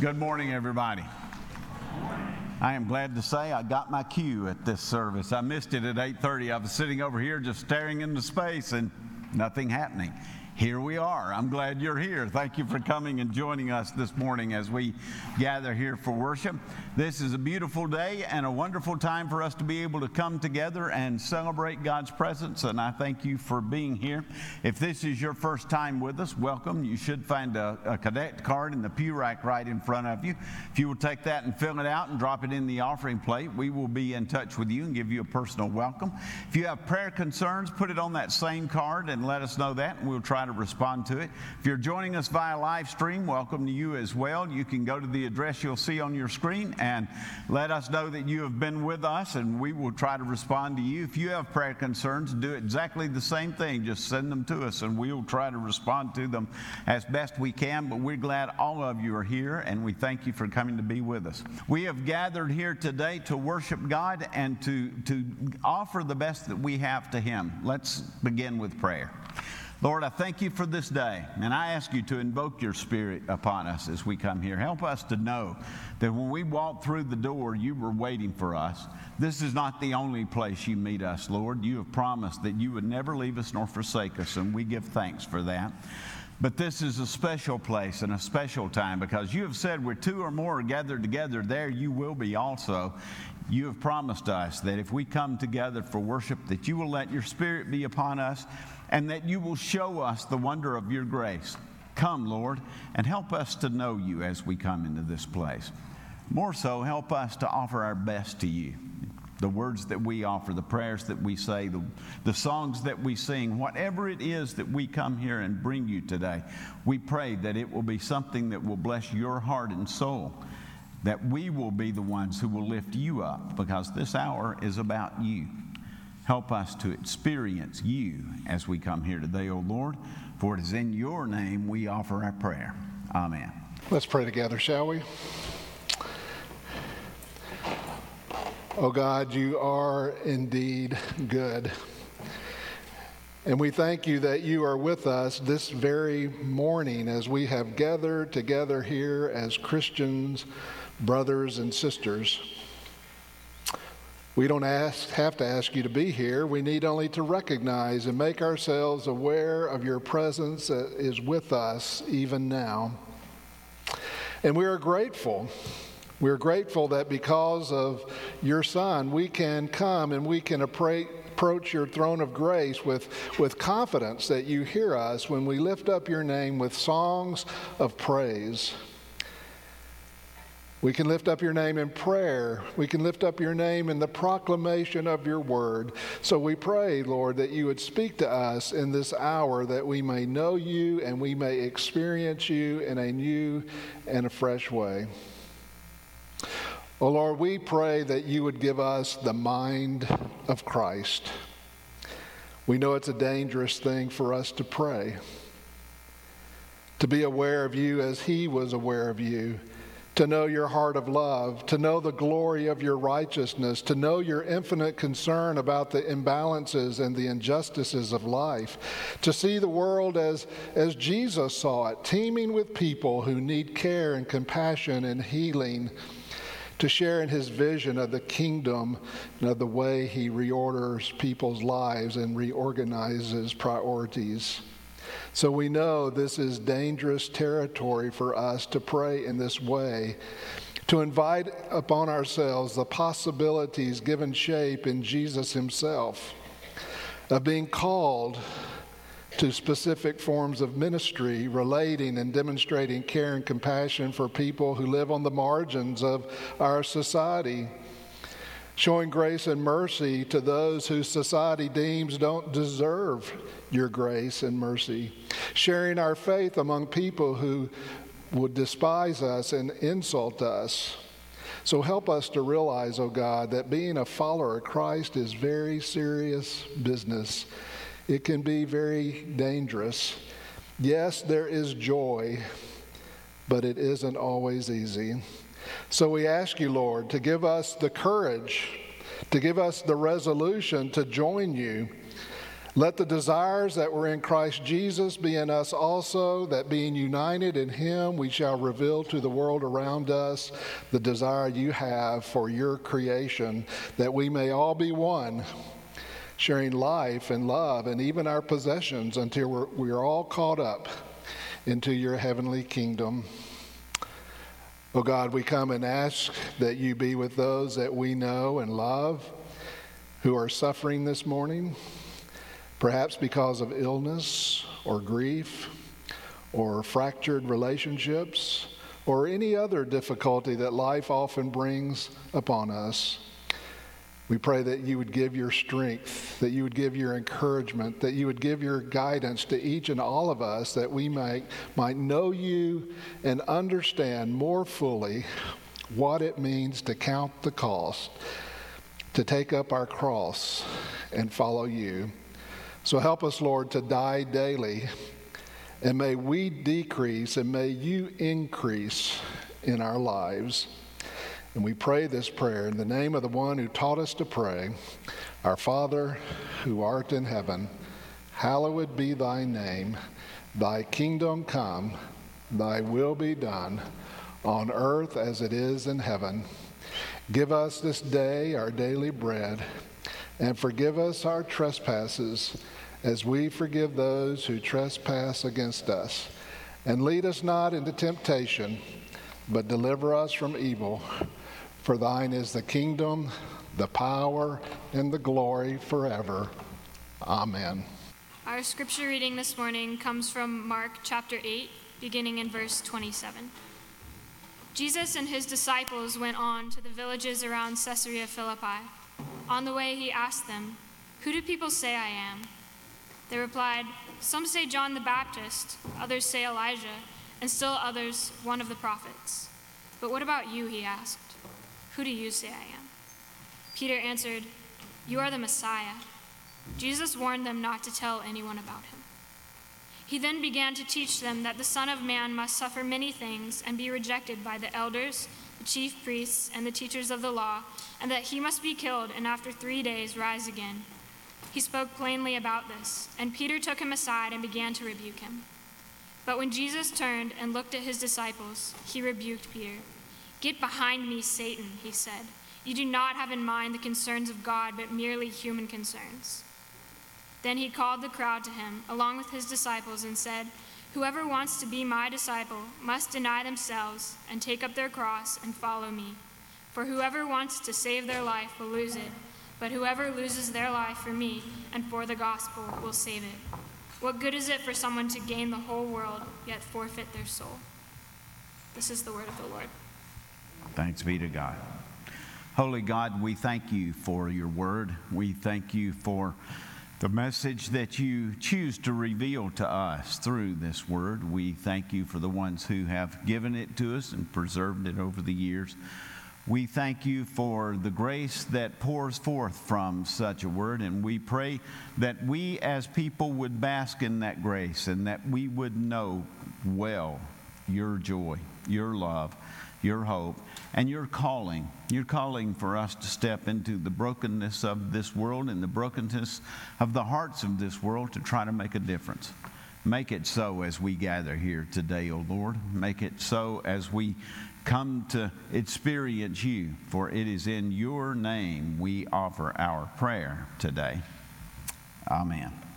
Good morning, everybody. I am glad to say I got my cue at this service. I missed it at 8:30. I was sitting over here just staring into space and nothing happening here we are. I'm glad you're here. Thank you for coming and joining us this morning as we gather here for worship. This is a beautiful day and a wonderful time for us to be able to come together and celebrate God's presence. And I thank you for being here. If this is your first time with us, welcome. You should find a, a cadet card in the pew rack right in front of you. If you will take that and fill it out and drop it in the offering plate, we will be in touch with you and give you a personal welcome. If you have prayer concerns, put it on that same card and let us know that, and we'll try to respond to it. If you're joining us via live stream, welcome to you as well. You can go to the address you'll see on your screen and let us know that you have been with us, and we will try to respond to you. If you have prayer concerns, do exactly the same thing. Just send them to us, and we will try to respond to them as best we can. But we're glad all of you are here, and we thank you for coming to be with us. We have gathered here today to worship God and to, to offer the best that we have to Him. Let's begin with prayer. Lord, I thank you for this day, and I ask you to invoke your spirit upon us as we come here. Help us to know that when we walk through the door, you were waiting for us. This is not the only place you meet us, Lord. You have promised that you would never leave us nor forsake us, and we give thanks for that. But this is a special place and a special time because you have said where two or more are gathered together, there you will be also. You have promised us that if we come together for worship, that you will let your spirit be upon us and that you will show us the wonder of your grace. Come, Lord, and help us to know you as we come into this place. More so, help us to offer our best to you. The words that we offer, the prayers that we say, the, the songs that we sing, whatever it is that we come here and bring you today, we pray that it will be something that will bless your heart and soul, that we will be the ones who will lift you up because this hour is about you. Help us to experience you as we come here today, O Lord, for it is in your name we offer our prayer. Amen. Let's pray together, shall we? Oh God, you are indeed good. And we thank you that you are with us this very morning as we have gathered together here as Christians, brothers, and sisters. We don't ask, have to ask you to be here. We need only to recognize and make ourselves aware of your presence that is with us even now. And we are grateful. We're grateful that because of your Son, we can come and we can approach your throne of grace with, with confidence that you hear us when we lift up your name with songs of praise. We can lift up your name in prayer. We can lift up your name in the proclamation of your word. So we pray, Lord, that you would speak to us in this hour that we may know you and we may experience you in a new and a fresh way. Oh Lord, we pray that you would give us the mind of Christ. We know it's a dangerous thing for us to pray, to be aware of you as he was aware of you to know your heart of love, to know the glory of your righteousness, to know your infinite concern about the imbalances and the injustices of life, to see the world as, as Jesus saw it, teeming with people who need care and compassion and healing, to share in his vision of the kingdom and of the way he reorders people's lives and reorganizes priorities. So we know this is dangerous territory for us to pray in this way, to invite upon ourselves the possibilities given shape in Jesus himself of being called to specific forms of ministry, relating and demonstrating care and compassion for people who live on the margins of our society showing grace and mercy to those who society deems don't deserve your grace and mercy, sharing our faith among people who would despise us and insult us. So help us to realize, oh God, that being a follower of Christ is very serious business. It can be very dangerous. Yes, there is joy, but it isn't always easy. So we ask you, Lord, to give us the courage, to give us the resolution to join you, Let the desires that were in Christ Jesus be in us also, that being united in him, we shall reveal to the world around us the desire you have for your creation, that we may all be one, sharing life and love and even our possessions until we're, we're all caught up into your heavenly kingdom. Oh God, we come and ask that you be with those that we know and love who are suffering this morning perhaps because of illness or grief or fractured relationships or any other difficulty that life often brings upon us. We pray that you would give your strength, that you would give your encouragement, that you would give your guidance to each and all of us that we might, might know you and understand more fully what it means to count the cost, to take up our cross and follow you. So help us, Lord, to die daily. And may we decrease and may you increase in our lives. And we pray this prayer in the name of the one who taught us to pray Our Father, who art in heaven, hallowed be thy name. Thy kingdom come, thy will be done, on earth as it is in heaven. Give us this day our daily bread, and forgive us our trespasses as we forgive those who trespass against us. And lead us not into temptation, but deliver us from evil. For thine is the kingdom, the power, and the glory forever. Amen. Our scripture reading this morning comes from Mark chapter 8, beginning in verse 27. Jesus and his disciples went on to the villages around Caesarea Philippi. On the way, he asked them, Who do people say I am? They replied, Some say John the Baptist, others say Elijah, and still others one of the prophets. But what about you? He asked. Who do you say I am? Peter answered, You are the Messiah. Jesus warned them not to tell anyone about him. He then began to teach them that the Son of Man must suffer many things and be rejected by the elders, the chief priests, and the teachers of the law, and that he must be killed and after three days rise again. He spoke plainly about this, and Peter took him aside and began to rebuke him. But when Jesus turned and looked at his disciples, he rebuked Peter. Get behind me, Satan, he said. You do not have in mind the concerns of God, but merely human concerns. Then he called the crowd to him, along with his disciples, and said, Whoever wants to be my disciple must deny themselves and take up their cross and follow me. For whoever wants to save their life will lose it but whoever loses their life for me and for the gospel will save it. What good is it for someone to gain the whole world, yet forfeit their soul? This is the word of the Lord. Thanks be to God. Holy God, we thank you for your word. We thank you for the message that you choose to reveal to us through this word. We thank you for the ones who have given it to us and preserved it over the years. We thank you for the grace that pours forth from such a word, and we pray that we as people would bask in that grace and that we would know well your joy, your love, your hope, and your calling. Your calling for us to step into the brokenness of this world and the brokenness of the hearts of this world to try to make a difference. Make it so as we gather here today, O Lord. Make it so as we come to experience you, for it is in your name we offer our prayer today. Amen.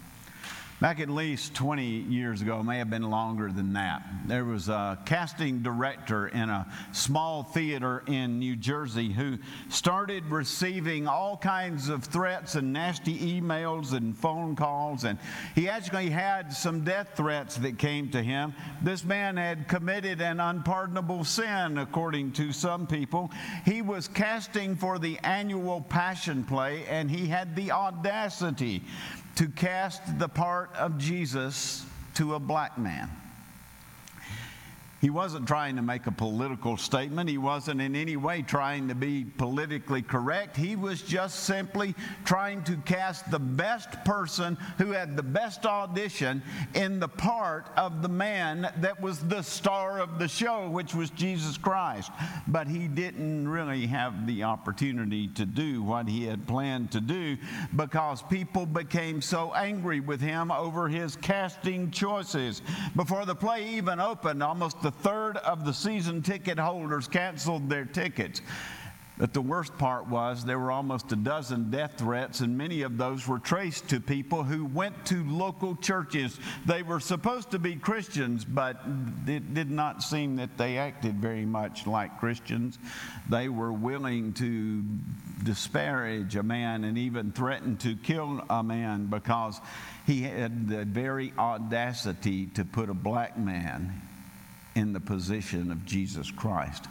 Back at least 20 years ago, may have been longer than that, there was a casting director in a small theater in New Jersey who started receiving all kinds of threats and nasty emails and phone calls. And he actually had some death threats that came to him. This man had committed an unpardonable sin, according to some people. He was casting for the annual Passion Play, and he had the audacity to cast the part of Jesus to a black man. He wasn't trying to make a political statement. He wasn't in any way trying to be politically correct. He was just simply trying to cast the best person who had the best audition in the part of the man that was the star of the show, which was Jesus Christ. But he didn't really have the opportunity to do what he had planned to do because people became so angry with him over his casting choices. Before the play even opened, almost the third of the season ticket holders canceled their tickets. But the worst part was there were almost a dozen death threats, and many of those were traced to people who went to local churches. They were supposed to be Christians, but it did not seem that they acted very much like Christians. They were willing to disparage a man and even threaten to kill a man because he had the very audacity to put a black man in the position of Jesus Christ.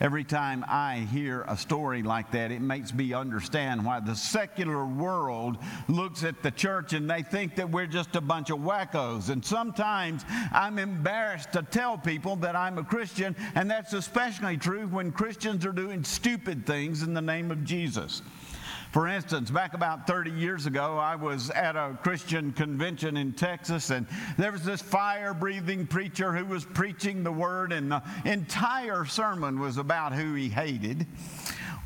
Every time I hear a story like that, it makes me understand why the secular world looks at the church and they think that we're just a bunch of wackos. And sometimes I'm embarrassed to tell people that I'm a Christian, and that's especially true when Christians are doing stupid things in the name of Jesus. For instance, back about 30 years ago, I was at a Christian convention in Texas, and there was this fire breathing preacher who was preaching the word, and the entire sermon was about who he hated.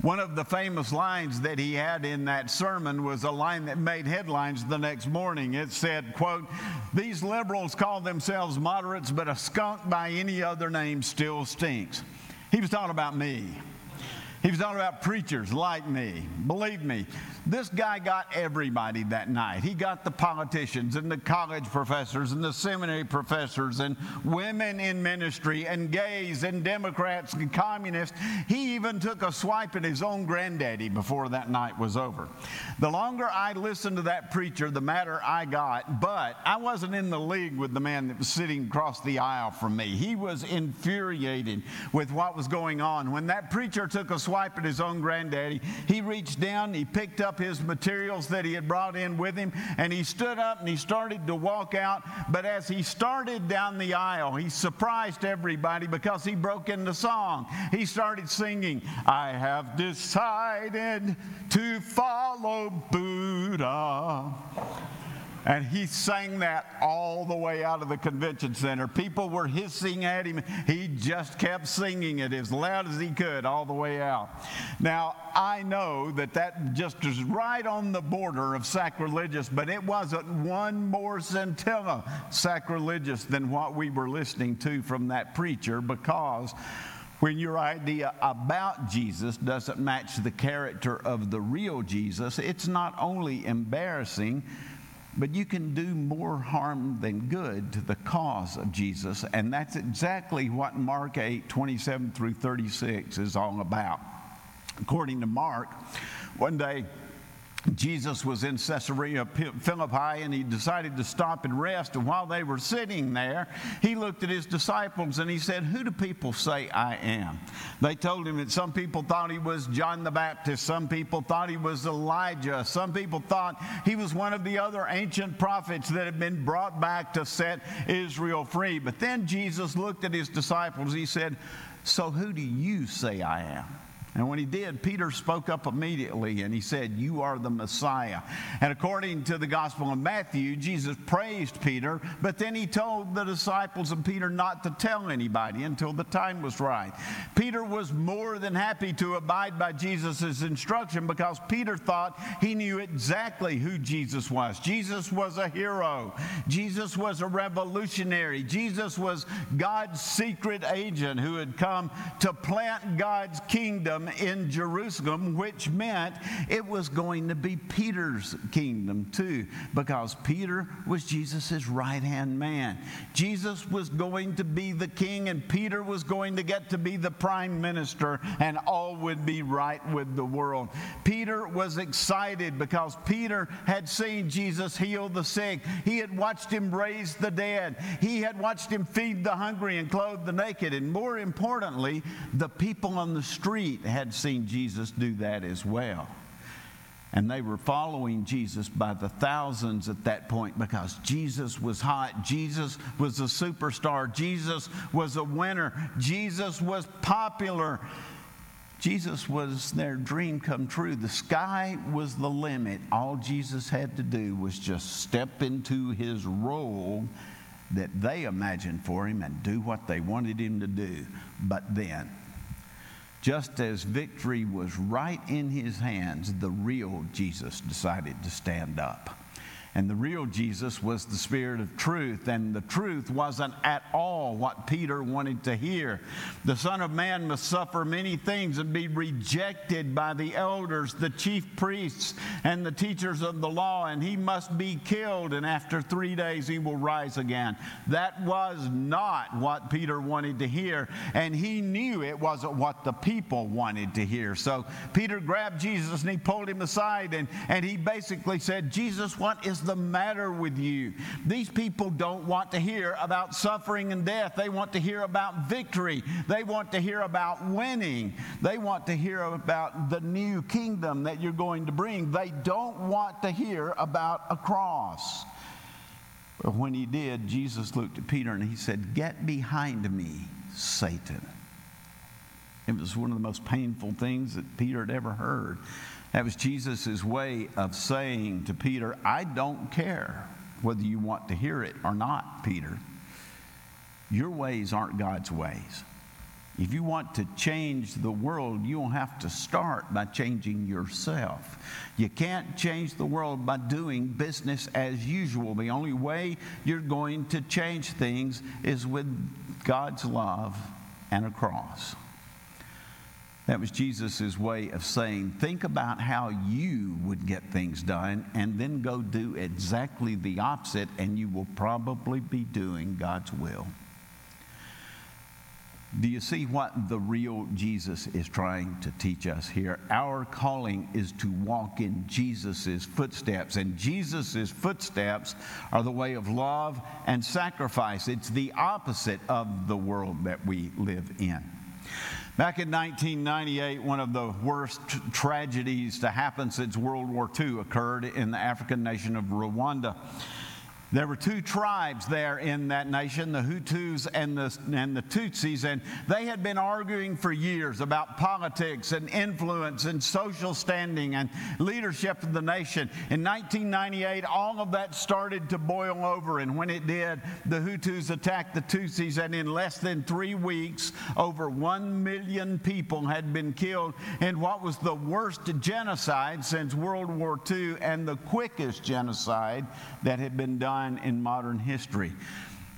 One of the famous lines that he had in that sermon was a line that made headlines the next morning. It said, quote, These liberals call themselves moderates, but a skunk by any other name still stinks. He was talking about me. He was talking about preachers like me. Believe me, this guy got everybody that night. He got the politicians and the college professors and the seminary professors and women in ministry and gays and Democrats and communists. He even took a swipe at his own granddaddy before that night was over. The longer I listened to that preacher, the madder I got, but I wasn't in the league with the man that was sitting across the aisle from me. He was infuriated with what was going on. When that preacher took a swipe swipe at his own granddaddy. He reached down, he picked up his materials that he had brought in with him, and he stood up and he started to walk out. But as he started down the aisle, he surprised everybody because he broke into song. He started singing, I have decided to follow Buddha. And he sang that all the way out of the convention center. People were hissing at him. He just kept singing it as loud as he could all the way out. Now, I know that that just is right on the border of sacrilegious, but it wasn't one more scintilla sacrilegious than what we were listening to from that preacher because when your idea about Jesus doesn't match the character of the real Jesus, it's not only embarrassing but you can do more harm than good to the cause of Jesus. And that's exactly what Mark 8, 27 through 36 is all about. According to Mark, one day Jesus was in Caesarea Philippi and he decided to stop and rest. And while they were sitting there, he looked at his disciples and he said, Who do people say I am? They told him that some people thought he was John the Baptist, some people thought he was Elijah, some people thought he was one of the other ancient prophets that had been brought back to set Israel free. But then Jesus looked at his disciples. He said, So who do you say I am? And when he did, Peter spoke up immediately and he said, You are the Messiah. And according to the Gospel of Matthew, Jesus praised Peter, but then he told the disciples of Peter not to tell anybody until the time was right. Peter was more than happy to abide by Jesus' instruction because Peter thought he knew exactly who Jesus was. Jesus was a hero, Jesus was a revolutionary, Jesus was God's secret agent who had come to plant God's kingdom in Jerusalem, which meant it was going to be Peter's kingdom too, because Peter was Jesus' right hand man. Jesus was going to be the king, and Peter was going to get to be the prime minister, and all would be right with the world. Peter was excited because Peter had seen Jesus heal the sick, he had watched him raise the dead, he had watched him feed the hungry and clothe the naked, and more importantly, the people on the street had seen Jesus do that as well. And they were following Jesus by the thousands at that point because Jesus was hot. Jesus was a superstar. Jesus was a winner. Jesus was popular. Jesus was their dream come true. The sky was the limit. All Jesus had to do was just step into his role that they imagined for him and do what they wanted him to do. But then, just as victory was right in his hands, the real Jesus decided to stand up. And the real Jesus was the Spirit of truth, and the truth wasn't at all what Peter wanted to hear. The Son of Man must suffer many things and be rejected by the elders, the chief priests, and the teachers of the law, and he must be killed, and after three days he will rise again. That was not what Peter wanted to hear, and he knew it wasn't what the people wanted to hear. So Peter grabbed Jesus and he pulled him aside, and, and he basically said, Jesus, what is the matter with you? These people don't want to hear about suffering and death. They want to hear about victory. They want to hear about winning. They want to hear about the new kingdom that you're going to bring. They don't want to hear about a cross. But when he did, Jesus looked at Peter and he said, Get behind me, Satan. It was one of the most painful things that Peter had ever heard. That was Jesus' way of saying to Peter, I don't care whether you want to hear it or not, Peter. Your ways aren't God's ways. If you want to change the world, you'll have to start by changing yourself. You can't change the world by doing business as usual. The only way you're going to change things is with God's love and a cross. That was Jesus' way of saying, think about how you would get things done and then go do exactly the opposite, and you will probably be doing God's will. Do you see what the real Jesus is trying to teach us here? Our calling is to walk in Jesus' footsteps, and Jesus' footsteps are the way of love and sacrifice. It's the opposite of the world that we live in. Back in 1998, one of the worst tragedies to happen since World War II occurred in the African nation of Rwanda. There were two tribes there in that nation, the Hutus and the, and the Tutsis, and they had been arguing for years about politics and influence and social standing and leadership of the nation. In 1998, all of that started to boil over, and when it did, the Hutus attacked the Tutsis, and in less than three weeks, over one million people had been killed in what was the worst genocide since World War II and the quickest genocide that had been done in modern history.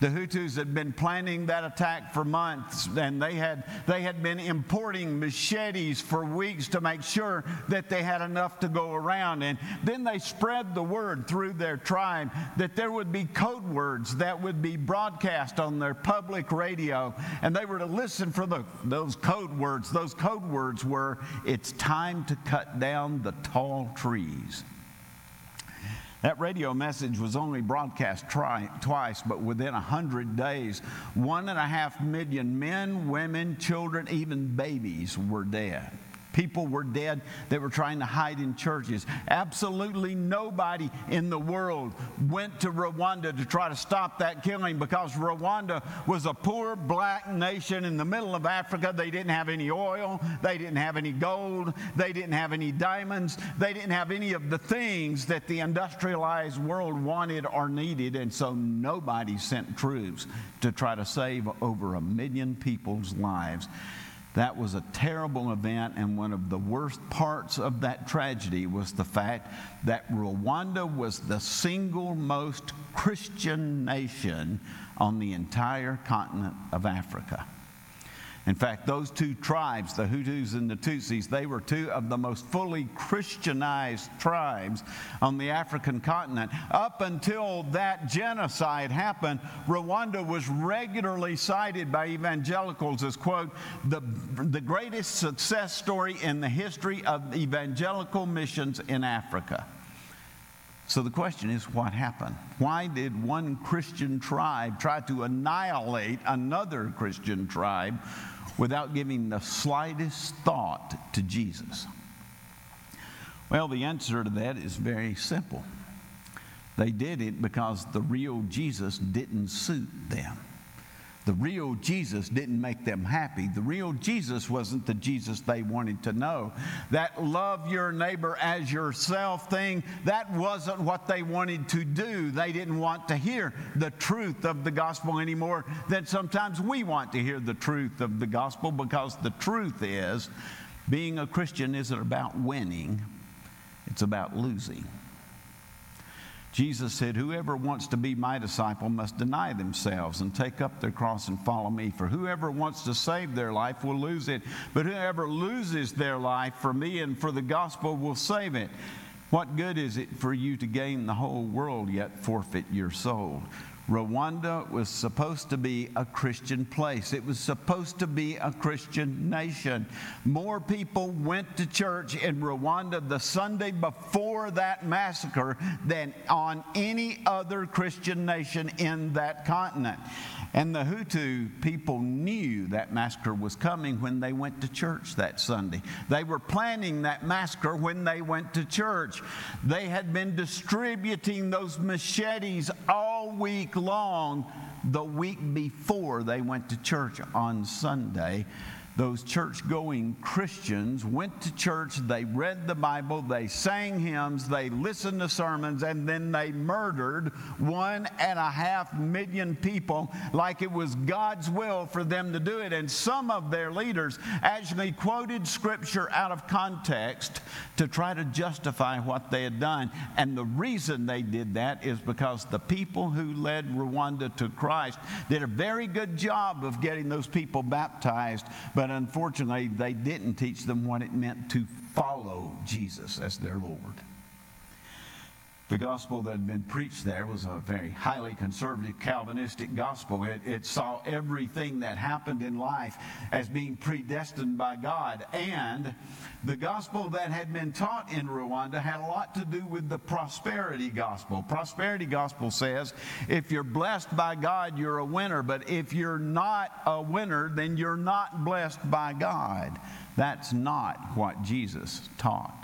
The Hutus had been planning that attack for months, and they had, they had been importing machetes for weeks to make sure that they had enough to go around. And then they spread the word through their tribe that there would be code words that would be broadcast on their public radio, and they were to listen for the, those code words. Those code words were, It's time to cut down the tall trees. That radio message was only broadcast tri- twice, but within 100 days, one and a half million men, women, children, even babies were dead. People were dead They were trying to hide in churches. Absolutely nobody in the world went to Rwanda to try to stop that killing because Rwanda was a poor black nation in the middle of Africa. They didn't have any oil, they didn't have any gold, they didn't have any diamonds, they didn't have any of the things that the industrialized world wanted or needed, and so nobody sent troops to try to save over a million people's lives. That was a terrible event, and one of the worst parts of that tragedy was the fact that Rwanda was the single most Christian nation on the entire continent of Africa. In fact, those two tribes, the Hutus and the Tutsis, they were two of the most fully Christianized tribes on the African continent. Up until that genocide happened, Rwanda was regularly cited by evangelicals as, quote, the, the greatest success story in the history of evangelical missions in Africa. So the question is, what happened? Why did one Christian tribe try to annihilate another Christian tribe without giving the slightest thought to Jesus. Well, the answer to that is very simple. They did it because the real Jesus didn't suit them. The real Jesus didn't make them happy. The real Jesus wasn't the Jesus they wanted to know. That love your neighbor as yourself thing, that wasn't what they wanted to do. They didn't want to hear the truth of the gospel anymore than sometimes we want to hear the truth of the gospel because the truth is being a Christian isn't about winning, it's about losing. Jesus said, Whoever wants to be my disciple must deny themselves and take up their cross and follow me. For whoever wants to save their life will lose it, but whoever loses their life for me and for the gospel will save it. What good is it for you to gain the whole world yet forfeit your soul? Rwanda was supposed to be a Christian place. It was supposed to be a Christian nation. More people went to church in Rwanda the Sunday before that massacre than on any other Christian nation in that continent. And the Hutu people knew that massacre was coming when they went to church that Sunday. They were planning that massacre when they went to church. They had been distributing those machetes all week long the week before they went to church on Sunday those church going Christians went to church, they read the Bible, they sang hymns, they listened to sermons, and then they murdered one and a half million people like it was God's will for them to do it. And some of their leaders actually quoted scripture out of context to try to justify what they had done. And the reason they did that is because the people who led Rwanda to Christ did a very good job of getting those people baptized. But but unfortunately, they didn't teach them what it meant to follow Jesus as their Lord. The gospel that had been preached there was a very highly conservative Calvinistic gospel. It, it, saw everything that happened in life as being predestined by God. And the gospel that had been taught in Rwanda had a lot to do with the prosperity gospel. Prosperity gospel says if you're blessed by God, you're a winner. But if you're not a winner, then you're not blessed by God. That's not what Jesus taught.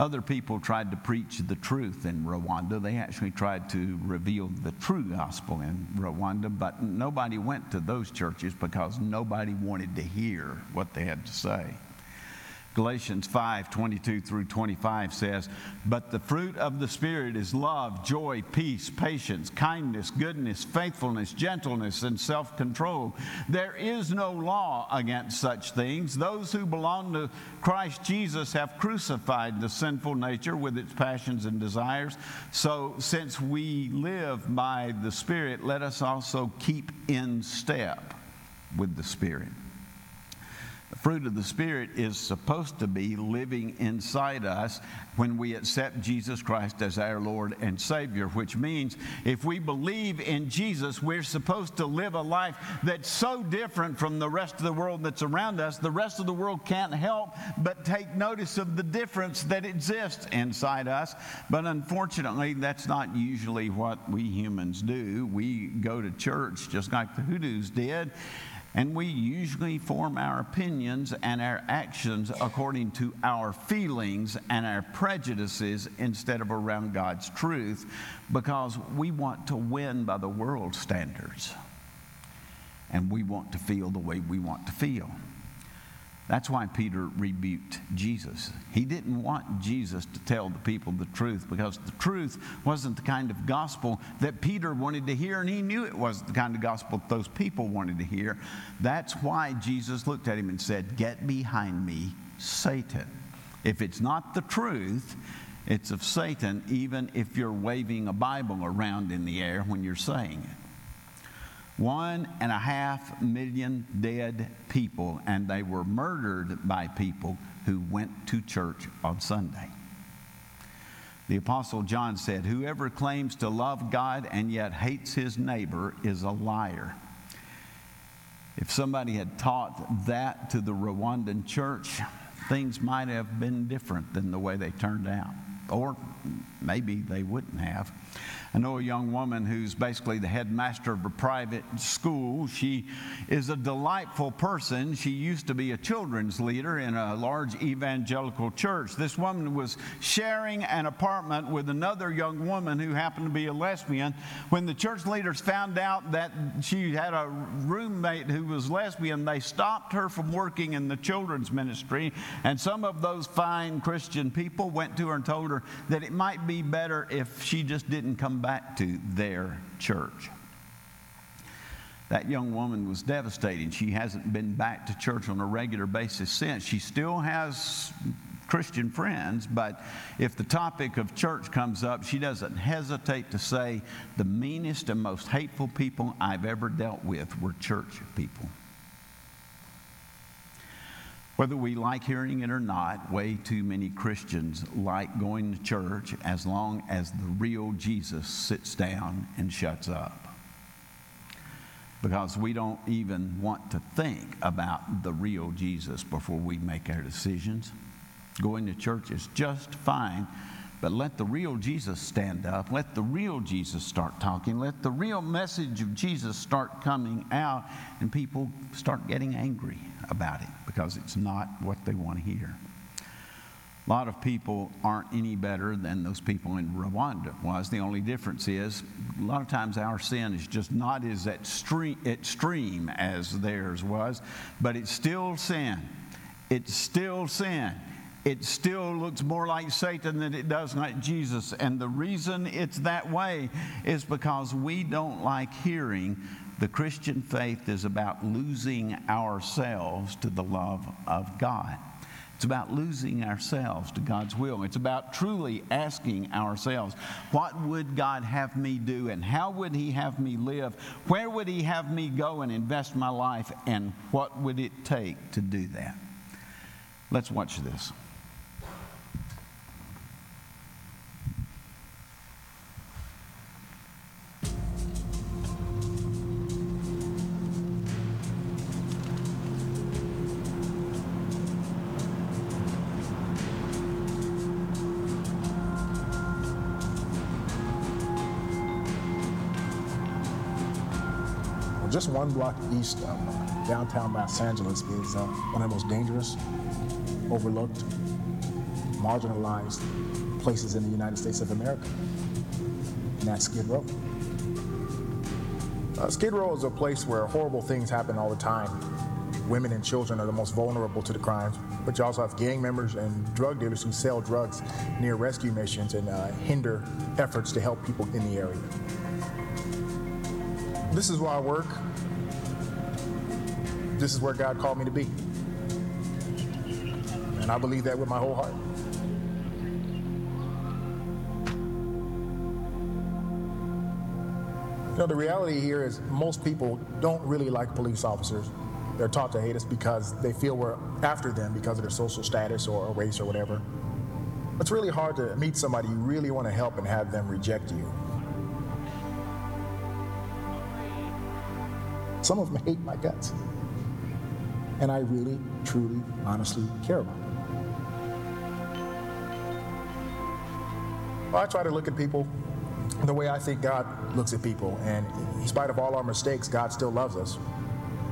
Other people tried to preach the truth in Rwanda. They actually tried to reveal the true gospel in Rwanda, but nobody went to those churches because nobody wanted to hear what they had to say. Galatians 5 22 through 25 says, But the fruit of the Spirit is love, joy, peace, patience, kindness, goodness, faithfulness, gentleness, and self control. There is no law against such things. Those who belong to Christ Jesus have crucified the sinful nature with its passions and desires. So, since we live by the Spirit, let us also keep in step with the Spirit. Fruit of the Spirit is supposed to be living inside us when we accept Jesus Christ as our Lord and Savior, which means if we believe in Jesus, we're supposed to live a life that's so different from the rest of the world that's around us. The rest of the world can't help but take notice of the difference that exists inside us. But unfortunately, that's not usually what we humans do. We go to church just like the Hutus did and we usually form our opinions and our actions according to our feelings and our prejudices instead of around God's truth because we want to win by the world standards. And we want to feel the way we want to feel. That's why Peter rebuked Jesus. He didn't want Jesus to tell the people the truth because the truth wasn't the kind of gospel that Peter wanted to hear, and he knew it wasn't the kind of gospel that those people wanted to hear. That's why Jesus looked at him and said, Get behind me, Satan. If it's not the truth, it's of Satan, even if you're waving a Bible around in the air when you're saying it. One and a half million dead people, and they were murdered by people who went to church on Sunday. The Apostle John said, Whoever claims to love God and yet hates his neighbor is a liar. If somebody had taught that to the Rwandan church, things might have been different than the way they turned out. Or maybe they wouldn't have. I know a young woman who's basically the headmaster of a private school. She is a delightful person. She used to be a children's leader in a large evangelical church. This woman was sharing an apartment with another young woman who happened to be a lesbian. When the church leaders found out that she had a roommate who was lesbian, they stopped her from working in the children's ministry. And some of those fine Christian people went to her and told her that it might be better if she just didn't come back to their church. That young woman was devastated. She hasn't been back to church on a regular basis since. She still has Christian friends, but if the topic of church comes up, she doesn't hesitate to say, The meanest and most hateful people I've ever dealt with were church people. Whether we like hearing it or not, way too many Christians like going to church as long as the real Jesus sits down and shuts up. Because we don't even want to think about the real Jesus before we make our decisions. Going to church is just fine, but let the real Jesus stand up. Let the real Jesus start talking. Let the real message of Jesus start coming out, and people start getting angry about it because it's not what they want to hear. A lot of people aren't any better than those people in Rwanda was. The only difference is a lot of times our sin is just not as extreme, as theirs was, but it's still sin. It's still sin. It still looks more like Satan than it does like Jesus. And the reason it's that way is because we don't like hearing the Christian faith is about losing ourselves to the love of God. It's about losing ourselves to God's will. It's about truly asking ourselves, what would God have me do and how would He have me live? Where would He have me go and invest my life and what would it take to do that? Let's watch this. One block east of downtown Los Angeles is uh, one of the most dangerous, overlooked, marginalized places in the United States of America. And that's Skid Row. Uh, Skid Row is a place where horrible things happen all the time. Women and children are the most vulnerable to the crimes, but you also have gang members and drug dealers who sell drugs near rescue missions and uh, hinder efforts to help people in the area. This is where I work this is where God called me to be. And I believe that with my whole heart. You know, the reality here is most people don't really like police officers. They're taught to hate us because they feel we're after them because of their social status or race or whatever. It's really hard to meet somebody you really want to help and have them reject you. Some of them hate my guts and I really, truly, honestly care about them. I try to look at people the way I think God looks at people, and in spite of all our mistakes, God still loves us.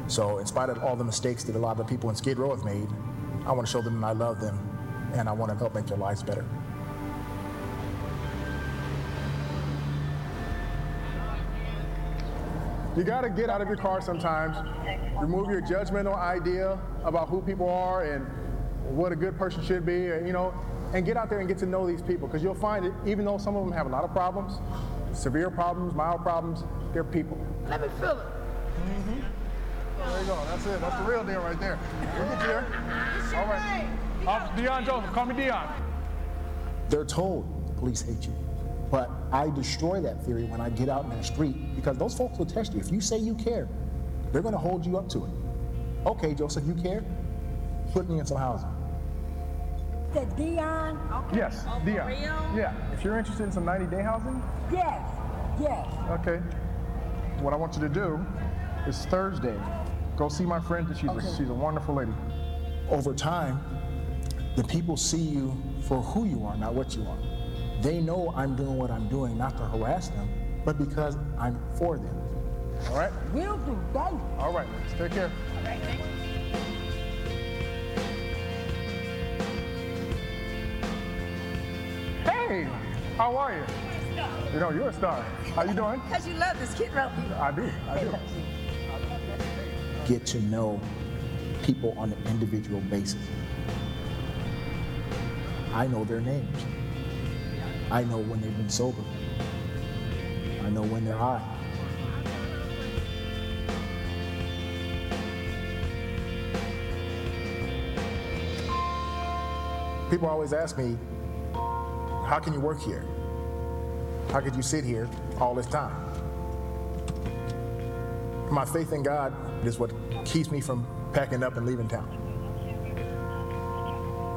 So, in spite of all the mistakes that a lot of the people in Skid Row have made, I want to show them that I love them and I want to help make their lives better. You got to get out of your car sometimes, remove your judgmental idea about who people are and what a good person should be, and, you know, and get out there and get to know these people because you'll find that even though some of them have a lot of problems, severe problems, mild problems, they're people. Let me feel it. Mm-hmm. There you go. That's it. That's the real deal right there. We'll get you there. All right. Uh, Deon Joseph. Call me Deon. They're told police hate you. But I destroy that theory when I get out in the street because those folks will test you. If you say you care, they're going to hold you up to it. Okay, Joseph, you care? Put me in some housing. The Deon? Okay. Yes, oh, Deon. Yeah. If you're interested in some 90 day housing? Yes, yes. Okay. What I want you to do is Thursday, go see my friend. She's, okay. a, she's a wonderful lady. Over time, the people see you for who you are, not what you are. They know I'm doing what I'm doing not to harass them, but because I'm for them. All right? We'll do. both. you. All right, ladies. Take care. Thanks. Hey, how are you? You know, you're a star. How you doing? Because you love this kid right. I do. I do. Get to know people on an individual basis. I know their names. I know when they've been sober. I know when they're high. People always ask me, how can you work here? How could you sit here all this time? My faith in God is what keeps me from packing up and leaving town.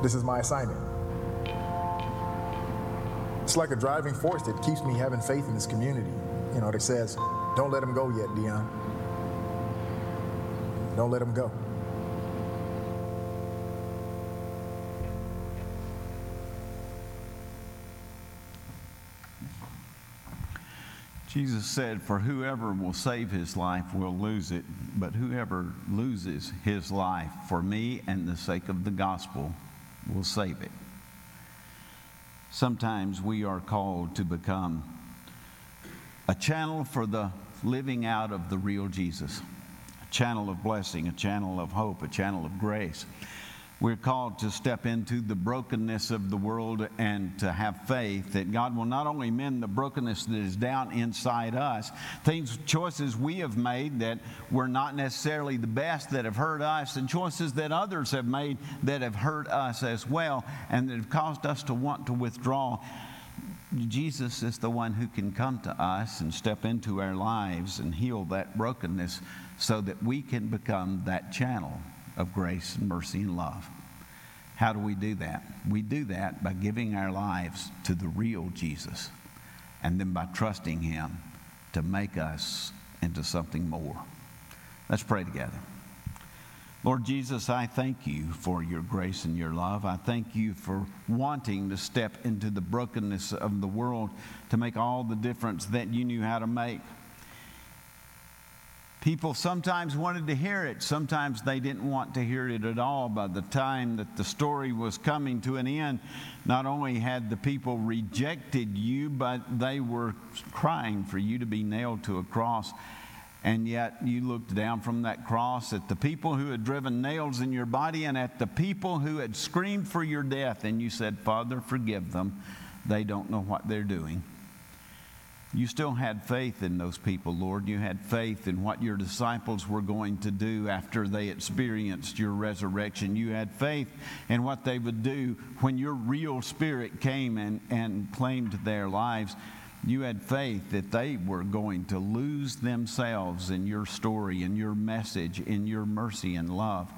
This is my assignment. It's like a driving force that keeps me having faith in this community. You know, that says, don't let him go yet, Deon. Don't let him go. Jesus said, For whoever will save his life will lose it, but whoever loses his life for me and the sake of the gospel will save it. Sometimes we are called to become a channel for the living out of the real Jesus, a channel of blessing, a channel of hope, a channel of grace. We're called to step into the brokenness of the world and to have faith that God will not only mend the brokenness that is down inside us, things, choices we have made that were not necessarily the best that have hurt us, and choices that others have made that have hurt us as well and that have caused us to want to withdraw. Jesus is the one who can come to us and step into our lives and heal that brokenness so that we can become that channel of grace and mercy and love. How do we do that? We do that by giving our lives to the real Jesus and then by trusting Him to make us into something more. Let's pray together. Lord Jesus, I thank you for your grace and your love. I thank you for wanting to step into the brokenness of the world to make all the difference that you knew how to make. People sometimes wanted to hear it, sometimes they didn't want to hear it at all. By the time that the story was coming to an end, not only had the people rejected you, but they were crying for you to be nailed to a cross. And yet you looked down from that cross at the people who had driven nails in your body and at the people who had screamed for your death, and you said, Father, forgive them. They don't know what they're doing. You still had faith in those people, Lord. You had faith in what your disciples were going to do after they experienced your resurrection. You had faith in what they would do when your real spirit came and, and claimed their lives. You had faith that they were going to lose themselves in your story, in your message, in your mercy and love,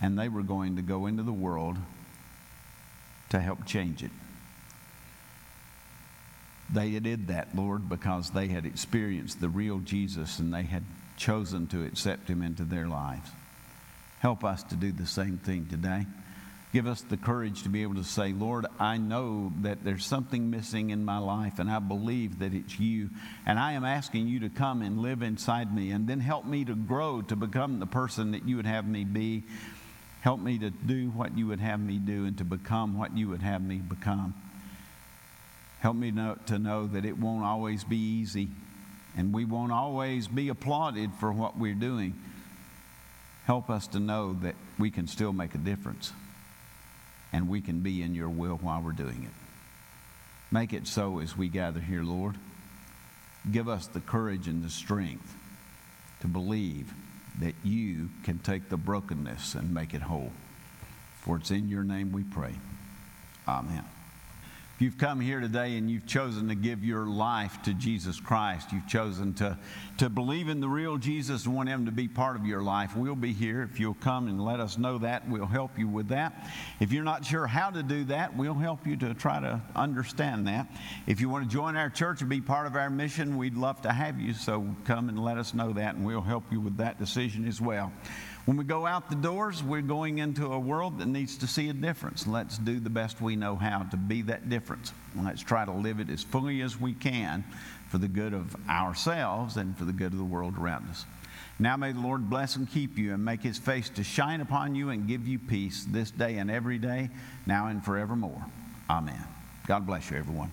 and they were going to go into the world to help change it. They did that, Lord, because they had experienced the real Jesus and they had chosen to accept him into their lives. Help us to do the same thing today. Give us the courage to be able to say, Lord, I know that there's something missing in my life, and I believe that it's you. And I am asking you to come and live inside me, and then help me to grow to become the person that you would have me be. Help me to do what you would have me do and to become what you would have me become. Help me know, to know that it won't always be easy and we won't always be applauded for what we're doing. Help us to know that we can still make a difference and we can be in your will while we're doing it. Make it so as we gather here, Lord. Give us the courage and the strength to believe that you can take the brokenness and make it whole. For it's in your name we pray. Amen you've come here today and you've chosen to give your life to Jesus Christ, you've chosen to, to believe in the real Jesus and want Him to be part of your life, we'll be here. If you'll come and let us know that, we'll help you with that. If you're not sure how to do that, we'll help you to try to understand that. If you want to join our church and be part of our mission, we'd love to have you. So come and let us know that, and we'll help you with that decision as well. When we go out the doors, we're going into a world that needs to see a difference. Let's do the best we know how to be that difference. Let's try to live it as fully as we can for the good of ourselves and for the good of the world around us. Now may the Lord bless and keep you and make his face to shine upon you and give you peace this day and every day, now and forevermore. Amen. God bless you, everyone.